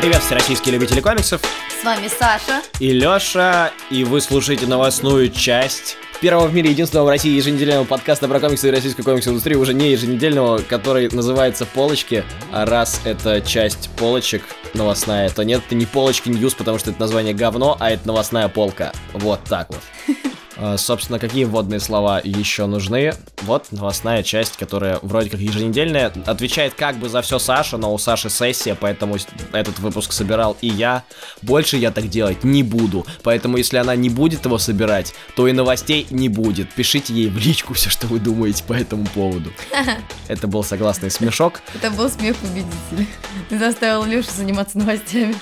Привет, всероссийские любители комиксов. С вами Саша. И Лёша, и вы слушаете новостную часть первого в мире единственного в России еженедельного подкаста про комиксы и российскую комикс-индустрию, уже не еженедельного, который называется «Полочки». А раз это часть полочек новостная, то нет, это не полочки ньюс, потому что это название говно, а это новостная полка. Вот так вот. А, собственно, какие вводные слова еще нужны? Вот новостная часть, которая вроде как еженедельная, отвечает как бы за все Саша, но у Саши сессия, поэтому этот выпуск собирал и я. Больше я так делать не буду, поэтому если она не будет его собирать, то и новостей не будет. Пишите ей в личку все, что вы думаете по этому поводу. Это был согласный смешок. Это был смех победителя. Ты заставил Лешу заниматься новостями.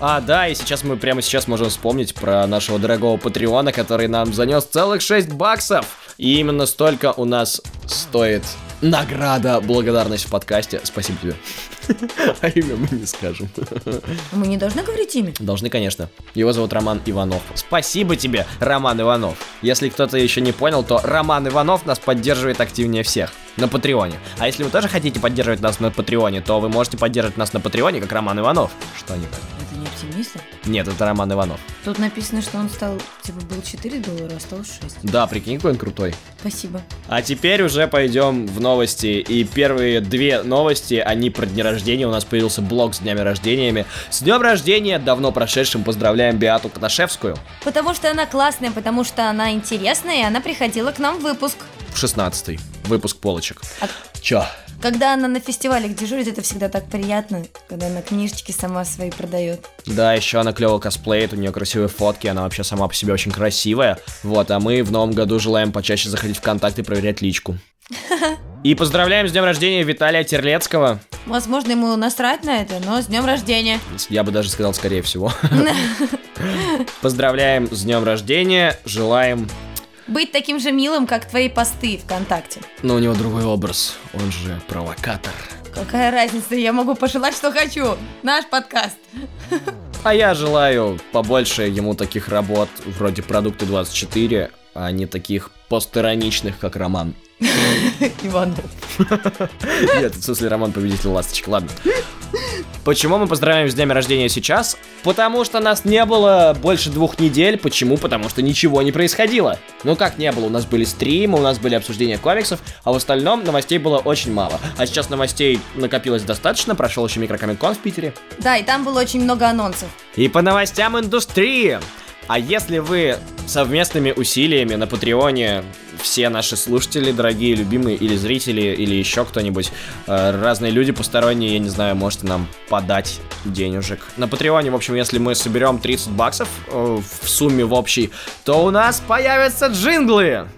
А, да, и сейчас мы прямо сейчас можем вспомнить про нашего дорогого Патреона, который нам занес целых 6 баксов. И именно столько у нас стоит награда, благодарность в подкасте. Спасибо тебе. А имя мы не скажем. Мы не должны говорить имя? Должны, конечно. Его зовут Роман Иванов. Спасибо тебе, Роман Иванов. Если кто-то еще не понял, то Роман Иванов нас поддерживает активнее всех на Патреоне. А если вы тоже хотите поддерживать нас на Патреоне, то вы можете поддерживать нас на Патреоне, как Роман Иванов. Что не так? Оптимиста? Нет, это Роман Иванов. Тут написано, что он стал, типа, был 4 доллара, а стал 6. Да, прикинь, какой он крутой. Спасибо. А теперь уже пойдем в новости. И первые две новости, они про дни рождения. У нас появился блог с днями рождениями. С днем рождения, давно прошедшим, поздравляем Биату Каташевскую. Потому что она классная, потому что она интересная, и она приходила к нам в выпуск. В 16 выпуск полочек. А... Чё? Когда она на фестивалях дежурит, это всегда так приятно, когда она книжечки сама свои продает. Да, еще она клево косплеит, у нее красивые фотки, она вообще сама по себе очень красивая. Вот, а мы в новом году желаем почаще заходить в контакт и проверять личку. И поздравляем с днем рождения Виталия Терлецкого. Возможно, ему насрать на это, но с днем рождения. Я бы даже сказал, скорее всего. Поздравляем с днем рождения, желаем быть таким же милым, как твои посты ВКонтакте. Но у него другой образ, он же провокатор. Какая разница, я могу пожелать, что хочу. Наш подкаст. А я желаю побольше ему таких работ, вроде «Продукты 24», а не таких постироничных, как Роман. Иванов. Нет, в смысле Роман победитель ласточек, ладно. Почему мы поздравляем с днем рождения сейчас? Потому что нас не было больше двух недель. Почему? Потому что ничего не происходило. Ну как не было? У нас были стримы, у нас были обсуждения комиксов, а в остальном новостей было очень мало. А сейчас новостей накопилось достаточно, прошел еще микрокомикон в Питере. Да, и там было очень много анонсов. И по новостям индустрии. А если вы совместными усилиями на Патреоне все наши слушатели, дорогие, любимые, или зрители, или еще кто-нибудь, э, разные люди посторонние, я не знаю, можете нам подать денежек. На Патреоне, в общем, если мы соберем 30 баксов э, в сумме в общей, то у нас появятся джинглы!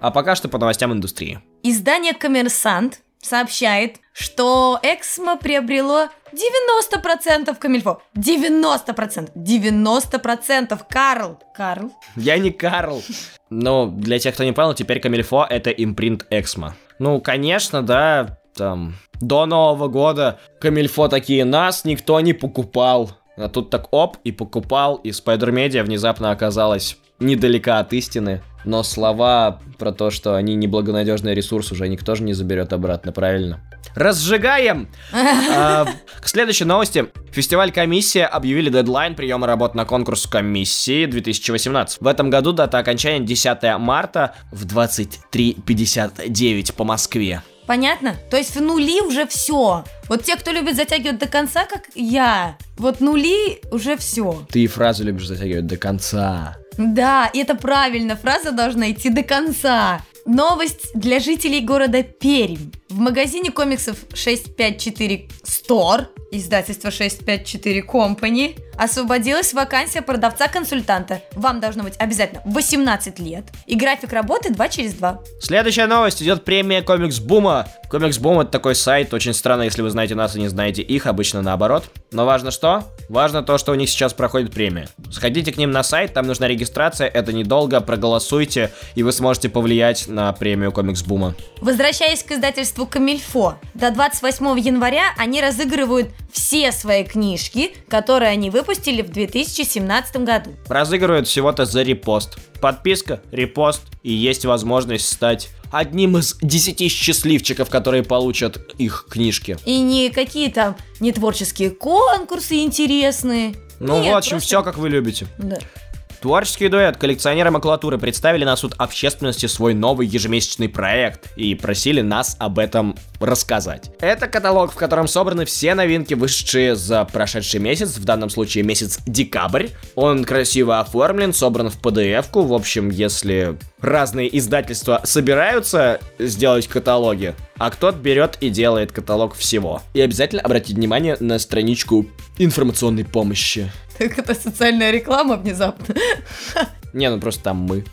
А пока что по новостям индустрии. Издание «Коммерсант» сообщает, что Эксмо приобрело 90% Камильфо. 90%. 90%. Карл. Карл. Я не Карл. Ну, для тех, кто не понял, теперь Камильфо это импринт Эксмо. Ну, конечно, да, там, до Нового года Камильфо такие нас никто не покупал. А тут так оп, и покупал, и Spider Media внезапно оказалась недалека от истины. Но слова про то, что они неблагонадежный ресурс, уже никто же не заберет обратно, правильно? Разжигаем! а, к следующей новости. Фестиваль «Комиссия» объявили дедлайн приема работ на конкурс комиссии 2018. В этом году дата окончания 10 марта в 23.59 по Москве. Понятно? То есть в нули уже все. Вот те, кто любит затягивать до конца, как я, вот нули уже все. Ты фразу любишь затягивать до конца. Да, и это правильно, фраза должна идти до конца. Новость для жителей города Пермь. В магазине комиксов 654 Store, издательство 654 Company, освободилась вакансия продавца-консультанта. Вам должно быть обязательно 18 лет. И график работы 2 через 2. Следующая новость идет премия Комикс Бума. Комикс Бум это такой сайт, очень странно, если вы знаете нас и не знаете их, обычно наоборот. Но важно что? Важно то, что у них сейчас проходит премия. Сходите к ним на сайт, там нужна регистрация, это недолго, проголосуйте, и вы сможете повлиять на премию Комикс Бума. Возвращаясь к издательству Камильфо, до 28 января они разыгрывают все свои книжки, которые они выпустили в 2017 году. Разыгрывают всего-то за репост. Подписка, репост и есть возможность стать одним из десяти счастливчиков, которые получат их книжки. И не какие там не творческие конкурсы интересные. Ну, Нет, в общем, просто- все как вы любите. Да. Творческий дуэт коллекционеры макулатуры представили на суд общественности свой новый ежемесячный проект и просили нас об этом рассказать. Это каталог, в котором собраны все новинки, вышедшие за прошедший месяц, в данном случае месяц декабрь. Он красиво оформлен, собран в PDF-ку. В общем, если разные издательства собираются сделать каталоги, а кто-то берет и делает каталог всего. И обязательно обратите внимание на страничку информационной помощи. Так это социальная реклама внезапно. Не, ну просто там мы.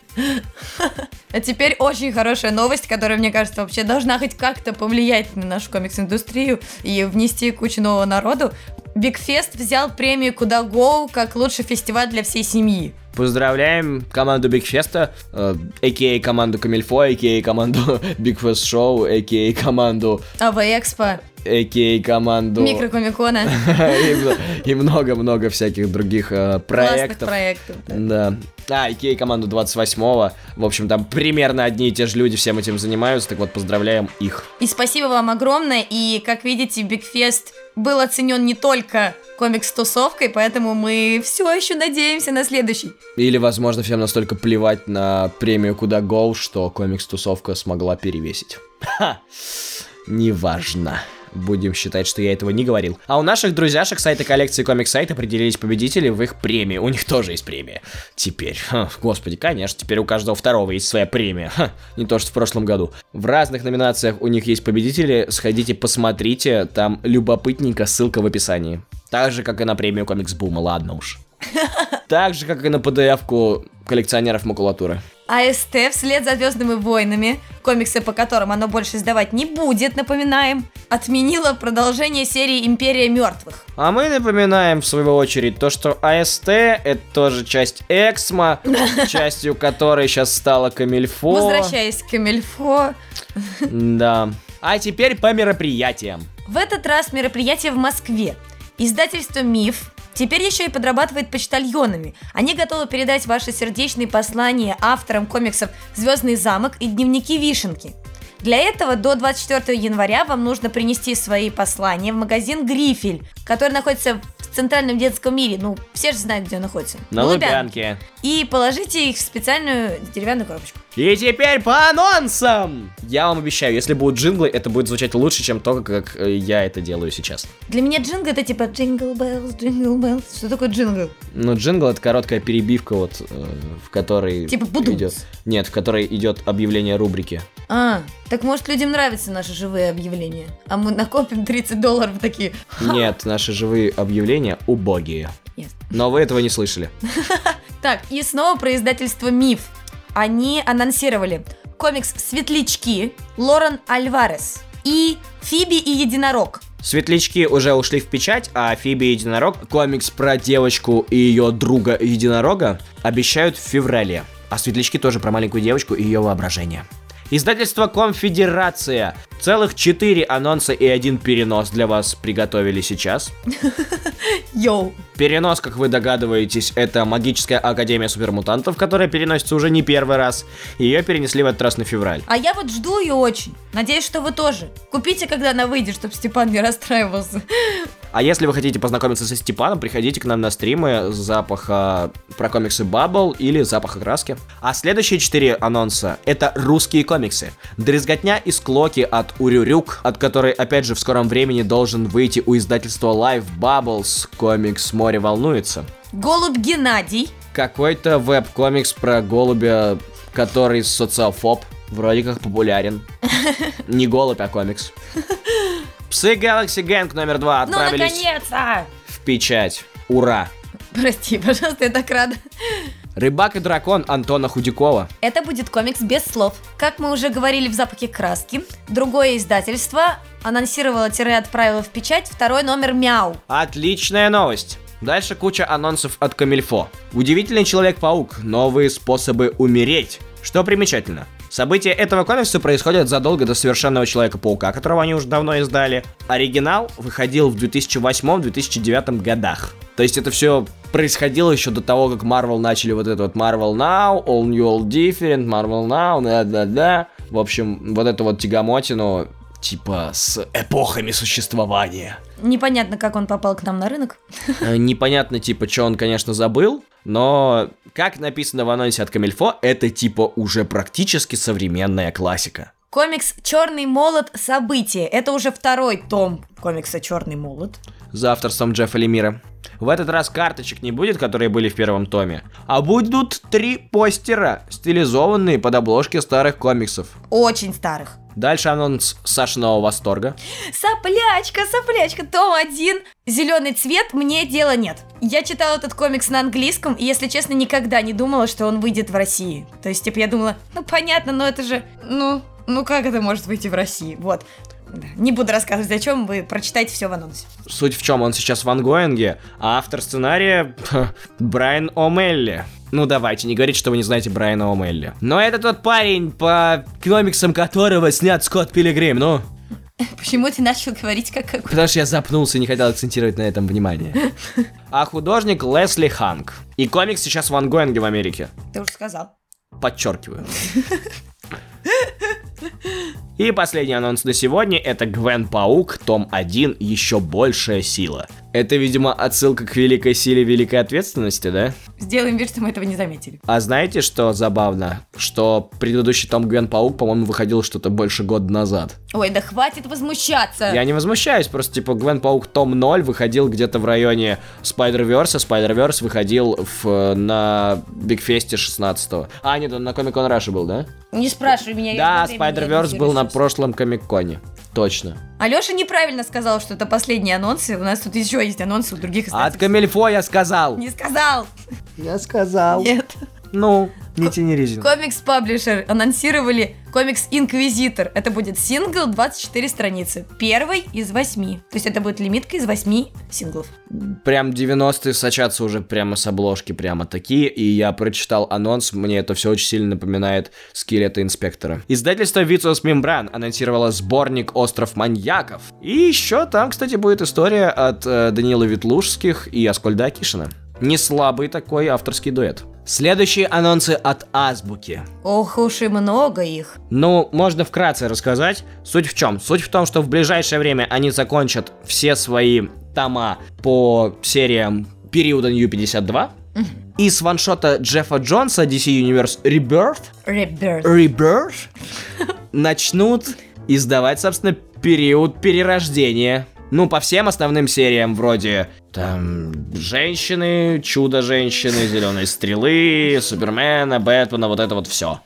А теперь очень хорошая новость, которая, мне кажется, вообще должна хоть как-то повлиять на нашу комикс-индустрию и внести кучу нового народу. Биг Фест взял премию KudaGo как лучший фестиваль для всей семьи. Поздравляем команду Биг Феста, э, a.k.a. команду Камильфо, a.k.a. команду Биг Фест Шоу, a.k.a. команду, АВ Экспо, a.k.a. команду... Микрокомикона, и много-много всяких других э, классных проектов. проектов. да. А, a.k.a. команду 28-го. В общем, там примерно одни и те же люди всем этим занимаются, так вот поздравляем их. И спасибо вам огромное. И, как видите, Биг Фест был оценен не только комикс-тусовкой, поэтому мы все еще надеемся на следующий. Или, возможно, всем настолько плевать на премию KudaGo, что комикс-тусовка смогла перевесить. Ха! Неважно. Будем считать, что я этого не говорил. А у наших друзьяшек сайта коллекции комикс сайт определились победители в их премии. У них тоже есть премия. Теперь, ха, господи, конечно, теперь у каждого второго есть своя премия. Ха, не то, что в прошлом году. В разных номинациях у них есть победители. Сходите, посмотрите. Там любопытненько, ссылка в описании. Так же, как и на премию Комикс Бума, ладно уж. Так же, как и на PDF-ку коллекционеров макулатуры. АСТ вслед за Звездными войнами, комиксы по которым оно больше издавать не будет, напоминаем, отменила продолжение серии Империя мертвых. А мы напоминаем, в свою очередь, то, что АСТ — это тоже часть Эксмо, частью которой сейчас стала Камильфо. Возвращаясь к Камильфо, Да. А теперь по мероприятиям. в этот раз мероприятие в Москве. Издательство «Миф» теперь еще и подрабатывает почтальонами. Они готовы передать ваши сердечные послания авторам комиксов «Звездный замок» и «Дневники Вишенки». Для этого до 24 января вам нужно принести свои послания в магазин «Грифель», который находится в Центральном детском мире. Ну, все же знают, где он находится. На Лубянке. И положите их в специальную деревянную коробочку. И теперь по анонсам! Я вам обещаю, если будут джинглы, это будет звучать лучше, чем то, как э, я это делаю сейчас. Для меня джингл это типа jingle bells, jingle bells. Что такое джингл? Ну, джингл это короткая перебивка, вот, э, в которой Типа будумс. идет. Нет, в которой идет объявление рубрики. А, так может людям нравятся наши живые объявления? А мы накопим 30 долларов такие. Нет, наши живые объявления убогие. Ясно. Но вы этого не слышали. Так, и снова про издательство Миф. Они анонсировали комикс Светлячки Лорен Альварес и Фиби и Единорог. Светлячки уже ушли в печать, а Фиби и Единорог, комикс про девочку и ее друга Единорога, обещают в феврале. А Светлячки тоже про маленькую девочку и ее воображение. Издательство Конфедерация. Целых четыре анонса и один перенос для вас приготовили сейчас. Йоу. Перенос, как вы догадываетесь, это Магическая Академия Супермутантов, которая переносится уже не первый раз. Ее перенесли в этот раз на февраль. А я вот жду ее очень. Надеюсь, что вы тоже. Купите, когда она выйдет, чтобы Степан не расстраивался. А если вы хотите познакомиться со Степаном, приходите к нам на стримы запаха про комиксы Баббл или запаха краски. А следующие четыре анонса — это русские комиксы. Дрезготня и склоки от Урюрюк, от которой, опять же, в скором времени должен выйти у издательства Live Bubbles комикс «Море волнуется». Голубь Геннадий. Какой-то веб-комикс про голубя, который социофоб, вроде как популярен. Не голубь, а комикс. Псы Galaxy Gang номер два Ну, отправились наконец-то! в печать. Ура! Прости, пожалуйста, я так рада. Рыбак и дракон Антона Худякова. Это будет комикс без слов. Как мы уже говорили в запахе краски, другое издательство анонсировало тире отправило в печать второй номер Мяу. Отличная новость. Дальше куча анонсов от Камильфо. Удивительный Человек-паук. Новые способы умереть. Что примечательно. События этого комикса происходят задолго до Совершенного Человека-паука, которого они уже давно издали. Оригинал выходил в 2008-2009 годах. То есть это все происходило еще до того, как Marvel начали вот это вот Marvel Now, All New, All Different, Marvel Now, да-да-да. В общем, вот эту вот тягомотину типа с эпохами существования. Непонятно, как он попал к нам на рынок. Э, Непонятно, типа, что он, конечно, забыл, но, как написано в анонсе от Камильфо, это, типа, уже практически современная классика. Комикс «Черный молот. События». Это уже второй том комикса «Черный молот». За авторством Джеффа Лемира. В этот раз карточек не будет, которые были в первом томе, а будут три постера, стилизованные под обложки старых комиксов. Очень старых. Дальше анонс Сашиного восторга. Соплячка, соплячка, том один. Зеленый цвет, мне дела нет. Я читала этот комикс на английском, и, если честно, никогда не думала, что он выйдет в России. То есть, типа, я думала, ну, понятно, но это же, ну, ну как это может выйти в России? Вот. Не буду рассказывать, о чем вы прочитайте все в анонсе. Суть в чем, он сейчас в ангоинге, а автор сценария Брайан О'Мелли. Ну давайте, не говорите, что вы не знаете Брайана О'Мелли. Но это тот парень, по комиксам которого снят Скотт Пилигрим, ну. Почему ты начал говорить как какой? Потому что я запнулся и не хотел акцентировать на этом внимание. А художник Лесли Ханк. И комикс сейчас в ангоинге в Америке. Ты уже сказал. Подчеркиваю. И последний анонс на сегодня это Гвен Паук, том 1, еще большая сила. Это, видимо, отсылка к великой силе великой ответственности, да? Сделаем вид, что мы этого не заметили. А знаете, что забавно? Что предыдущий том Гвен Паук, по-моему, выходил что-то больше года назад. Ой, да хватит возмущаться. Я не возмущаюсь, просто типа Гвен Паук том 0 выходил где-то в районе Spider-Verse, а Spider-Verse выходил в, на Бигфесте 16 -го. А, нет, он на Comic Con Russia был, да? Не спрашивай меня. Да, Spider-Verse был на прошлом Комик-Коне. Точно. Алёша неправильно сказал, что это последние анонсы. У нас тут еще есть анонсы у других От. Камильфо я сказал. Не сказал. Я сказал. Нет. Ну, не тяни резину. Comics Publisher анонсировали комикс Инквизитор. Это будет сингл 24 страницы. Первый из восьми. То есть это будет лимитка из восьми синглов. Прям 90-е сочатся уже прямо с обложки, прямо такие. И я прочитал анонс, мне это все очень сильно напоминает скелета инспектора. Издательство Vicious Membrane анонсировало сборник «Остров маньяков». И еще там, кстати, будет история от э, Данила Ветлужских и Аскольда Акишина. Не слабый такой авторский дуэт. Следующие анонсы от Азбуки. Ох уж и много их. Ну, можно вкратце рассказать. Суть в чем? Суть в том, что в ближайшее время они закончат все свои тома по сериям периода New 52. И с ваншота Джеффа Джонса DC Universe Rebirth, Rebirth. Rebirth начнут издавать, собственно, период перерождения. Ну, по всем основным сериям, вроде там женщины, чудо-женщины, зеленой стрелы, Супермена, Бэтмена, вот это вот все.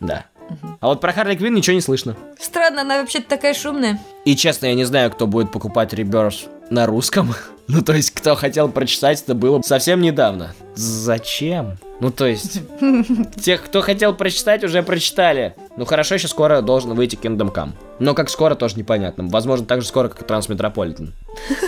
Да. А вот про Харли Квинн ничего не слышно. Странно, она вообще-то такая шумная. И честно, я не знаю, кто будет покупать Rebirth на русском. Ну, то есть, кто хотел прочитать, это было совсем недавно. Зачем? Ну, то есть, тех, кто хотел прочитать, уже прочитали. Ну, хорошо, еще скоро должен выйти Kingdom Come. Но как скоро, тоже непонятно. Возможно, так же скоро, как и Трансметрополитен.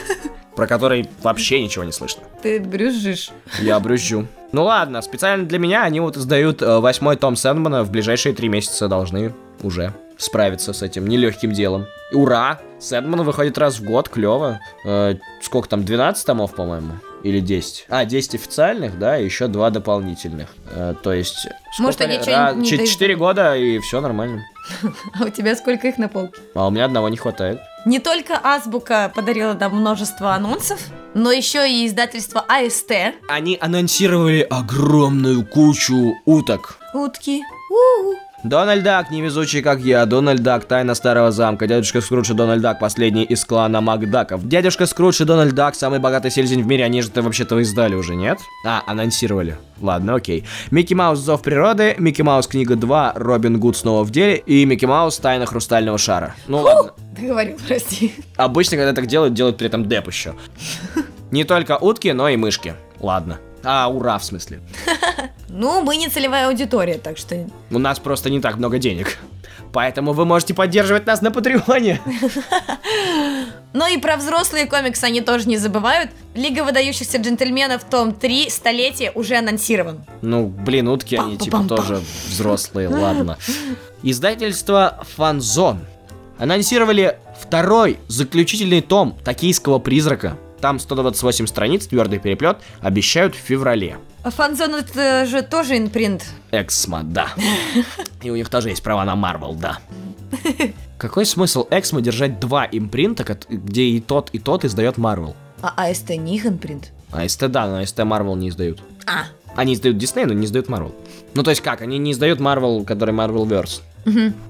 Про который вообще ничего не слышно. Ты брюзжишь. Я брюзжу. Ну ладно, специально для меня они вот издают э, восьмой том Сэндмана. В ближайшие три месяца должны уже справиться с этим нелегким делом. И Ура! Сэндман выходит раз в год, клево. Э, сколько там, 12 томов, по-моему? Или 10? А, 10 официальных, да, и еще два дополнительных. Э, то есть... Может, они что-нибудь не че- дают? Четыре года, и все нормально. А у тебя сколько их на полке? А у меня одного не хватает. Не только Азбука подарила нам множество анонсов, но еще и издательство АСТ. Они анонсировали огромную кучу уток. Утки. У-у. Дональд Дак, невезучий как я, Дональд Дак, тайна старого замка, дядюшка Скрудж и Дональд Дак, последний из клана Макдаков. Дядюшка Скрудж и Дональд Дак, самый богатый селезень в мире, они же это вообще-то издали уже, нет? А, анонсировали. Ладно, окей. Микки Маус Зов природы, Микки Маус книга 2, Робин Гуд снова в деле и Микки Маус Тайна хрустального шара. Ну ладно. Ты говорил, прости. Обычно, когда так делают, делают при этом деп еще. Не только утки, но и мышки. Ладно. А, ура, в смысле. Ну, мы не целевая аудитория, так что... У нас просто не так много денег. Поэтому вы можете поддерживать нас на Патреоне. Но и про взрослые комиксы они тоже не забывают. Лига выдающихся джентльменов том 3 столетие уже анонсирован. Ну, блин, утки они типа тоже взрослые, ладно. Издательство Фанзон анонсировали второй заключительный том «Токийского призрака». Там 128 страниц, твердый переплет, обещают в феврале. А Фанзон это же тоже инпринт. Эксмо, да. И у них тоже есть права на Марвел, да. Какой смысл Эксмо держать два импринта, где и тот, и тот издает Марвел? А АСТ не их инпринт? А СТ, да, но СТ Марвел не издают. А, Они издают Дисней, но не издают Марвел. Ну, то есть как, они не издают Марвел, который Marvelverse.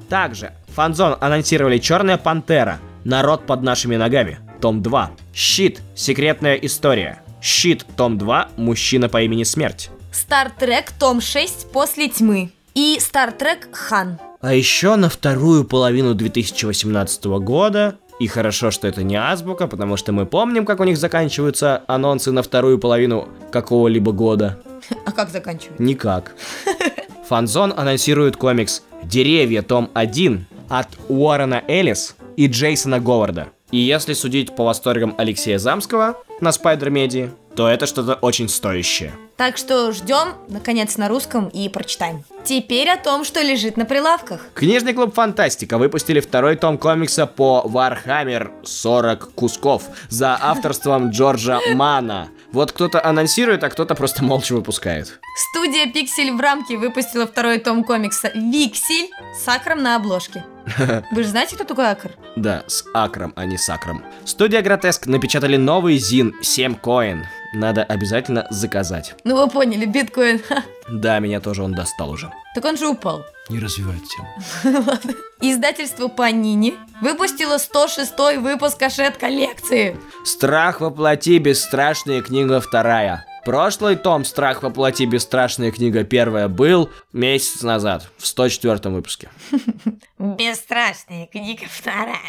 Также Фанзон анонсировали Черная Пантера. Народ под нашими ногами. Том 2. Щит. Секретная история. Щит. Том 2. Мужчина по имени Смерть. Стартрек том 6 после тьмы. И Стартрек Хан. А еще на вторую половину 2018 года, и хорошо, что это не азбука, потому что мы помним, как у них заканчиваются анонсы на вторую половину какого-либо года. А как заканчивать? Никак. Фанзон анонсирует комикс «Деревья. Том 1» от Уоррена Эллис и Джейсона Говарда. И если судить по восторгам Алексея Замского на Спайдер-медии, то это что-то очень стоящее. Так что ждем, наконец, на русском и прочитаем. Теперь о том, что лежит на прилавках. Книжный клуб Фантастика выпустили второй том комикса по Warhammer 40 кусков за авторством Джорджа Мана. Вот кто-то анонсирует, а кто-то просто молча выпускает. Студия Пиксель в рамке выпустила второй том комикса «Виксель» с акром на обложке. Вы же знаете, кто такой акр? Да, с акром, а не с акром. Студия Гротеск напечатали новый зин 7 коин. Надо обязательно заказать. Ну вы поняли, биткоин. Да, меня тоже он достал уже. Так он же упал. Не развивает тему. Издательство Панини выпустило 106 выпуск кашет коллекции. Страх воплоти, бесстрашная книга вторая. Прошлый том «Страх воплоти, бесстрашная книга первая» был месяц назад, в 104 выпуске. Бесстрашная книга вторая.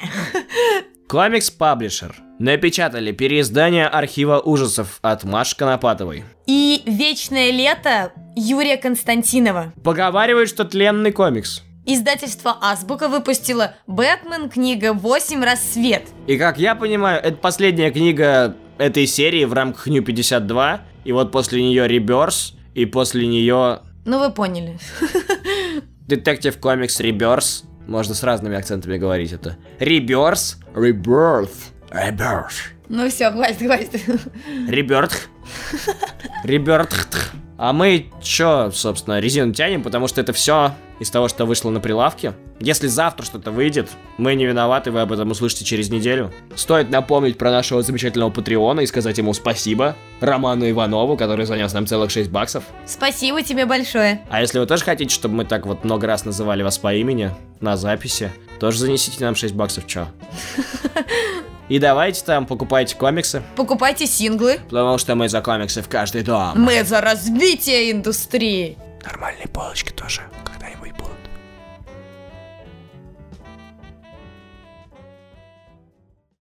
Комикс Паблишер напечатали переиздание архива ужасов от Маши Конопатовой. И «Вечное лето» Юрия Константинова. Поговаривают, что тленный комикс. Издательство Азбука выпустило «Бэтмен. Книга 8. Рассвет». И как я понимаю, это последняя книга этой серии в рамках New 52, и вот после нее Реберс, и после нее Ну вы поняли. Детектив комикс Реберс. Можно с разными акцентами говорить это. Реберс, Rebirth, Rebirth, Ну все, хватит, хватит. Реберт, Реберт. А мы чё, собственно, резину тянем, потому что это все из того, что вышло на прилавке. Если завтра что-то выйдет, мы не виноваты, вы об этом услышите через неделю. Стоит напомнить про нашего замечательного Патреона и сказать ему спасибо Роману Иванову, который занес нам целых 6 баксов. Спасибо тебе большое. А если вы тоже хотите, чтобы мы так вот много раз называли вас по имени на записи, тоже занесите нам 6 баксов, чё? И давайте там покупайте комиксы, Покупайте синглы. потому что мы за комиксы в каждый дом. Мы за развитие индустрии. Нормальные полочки тоже.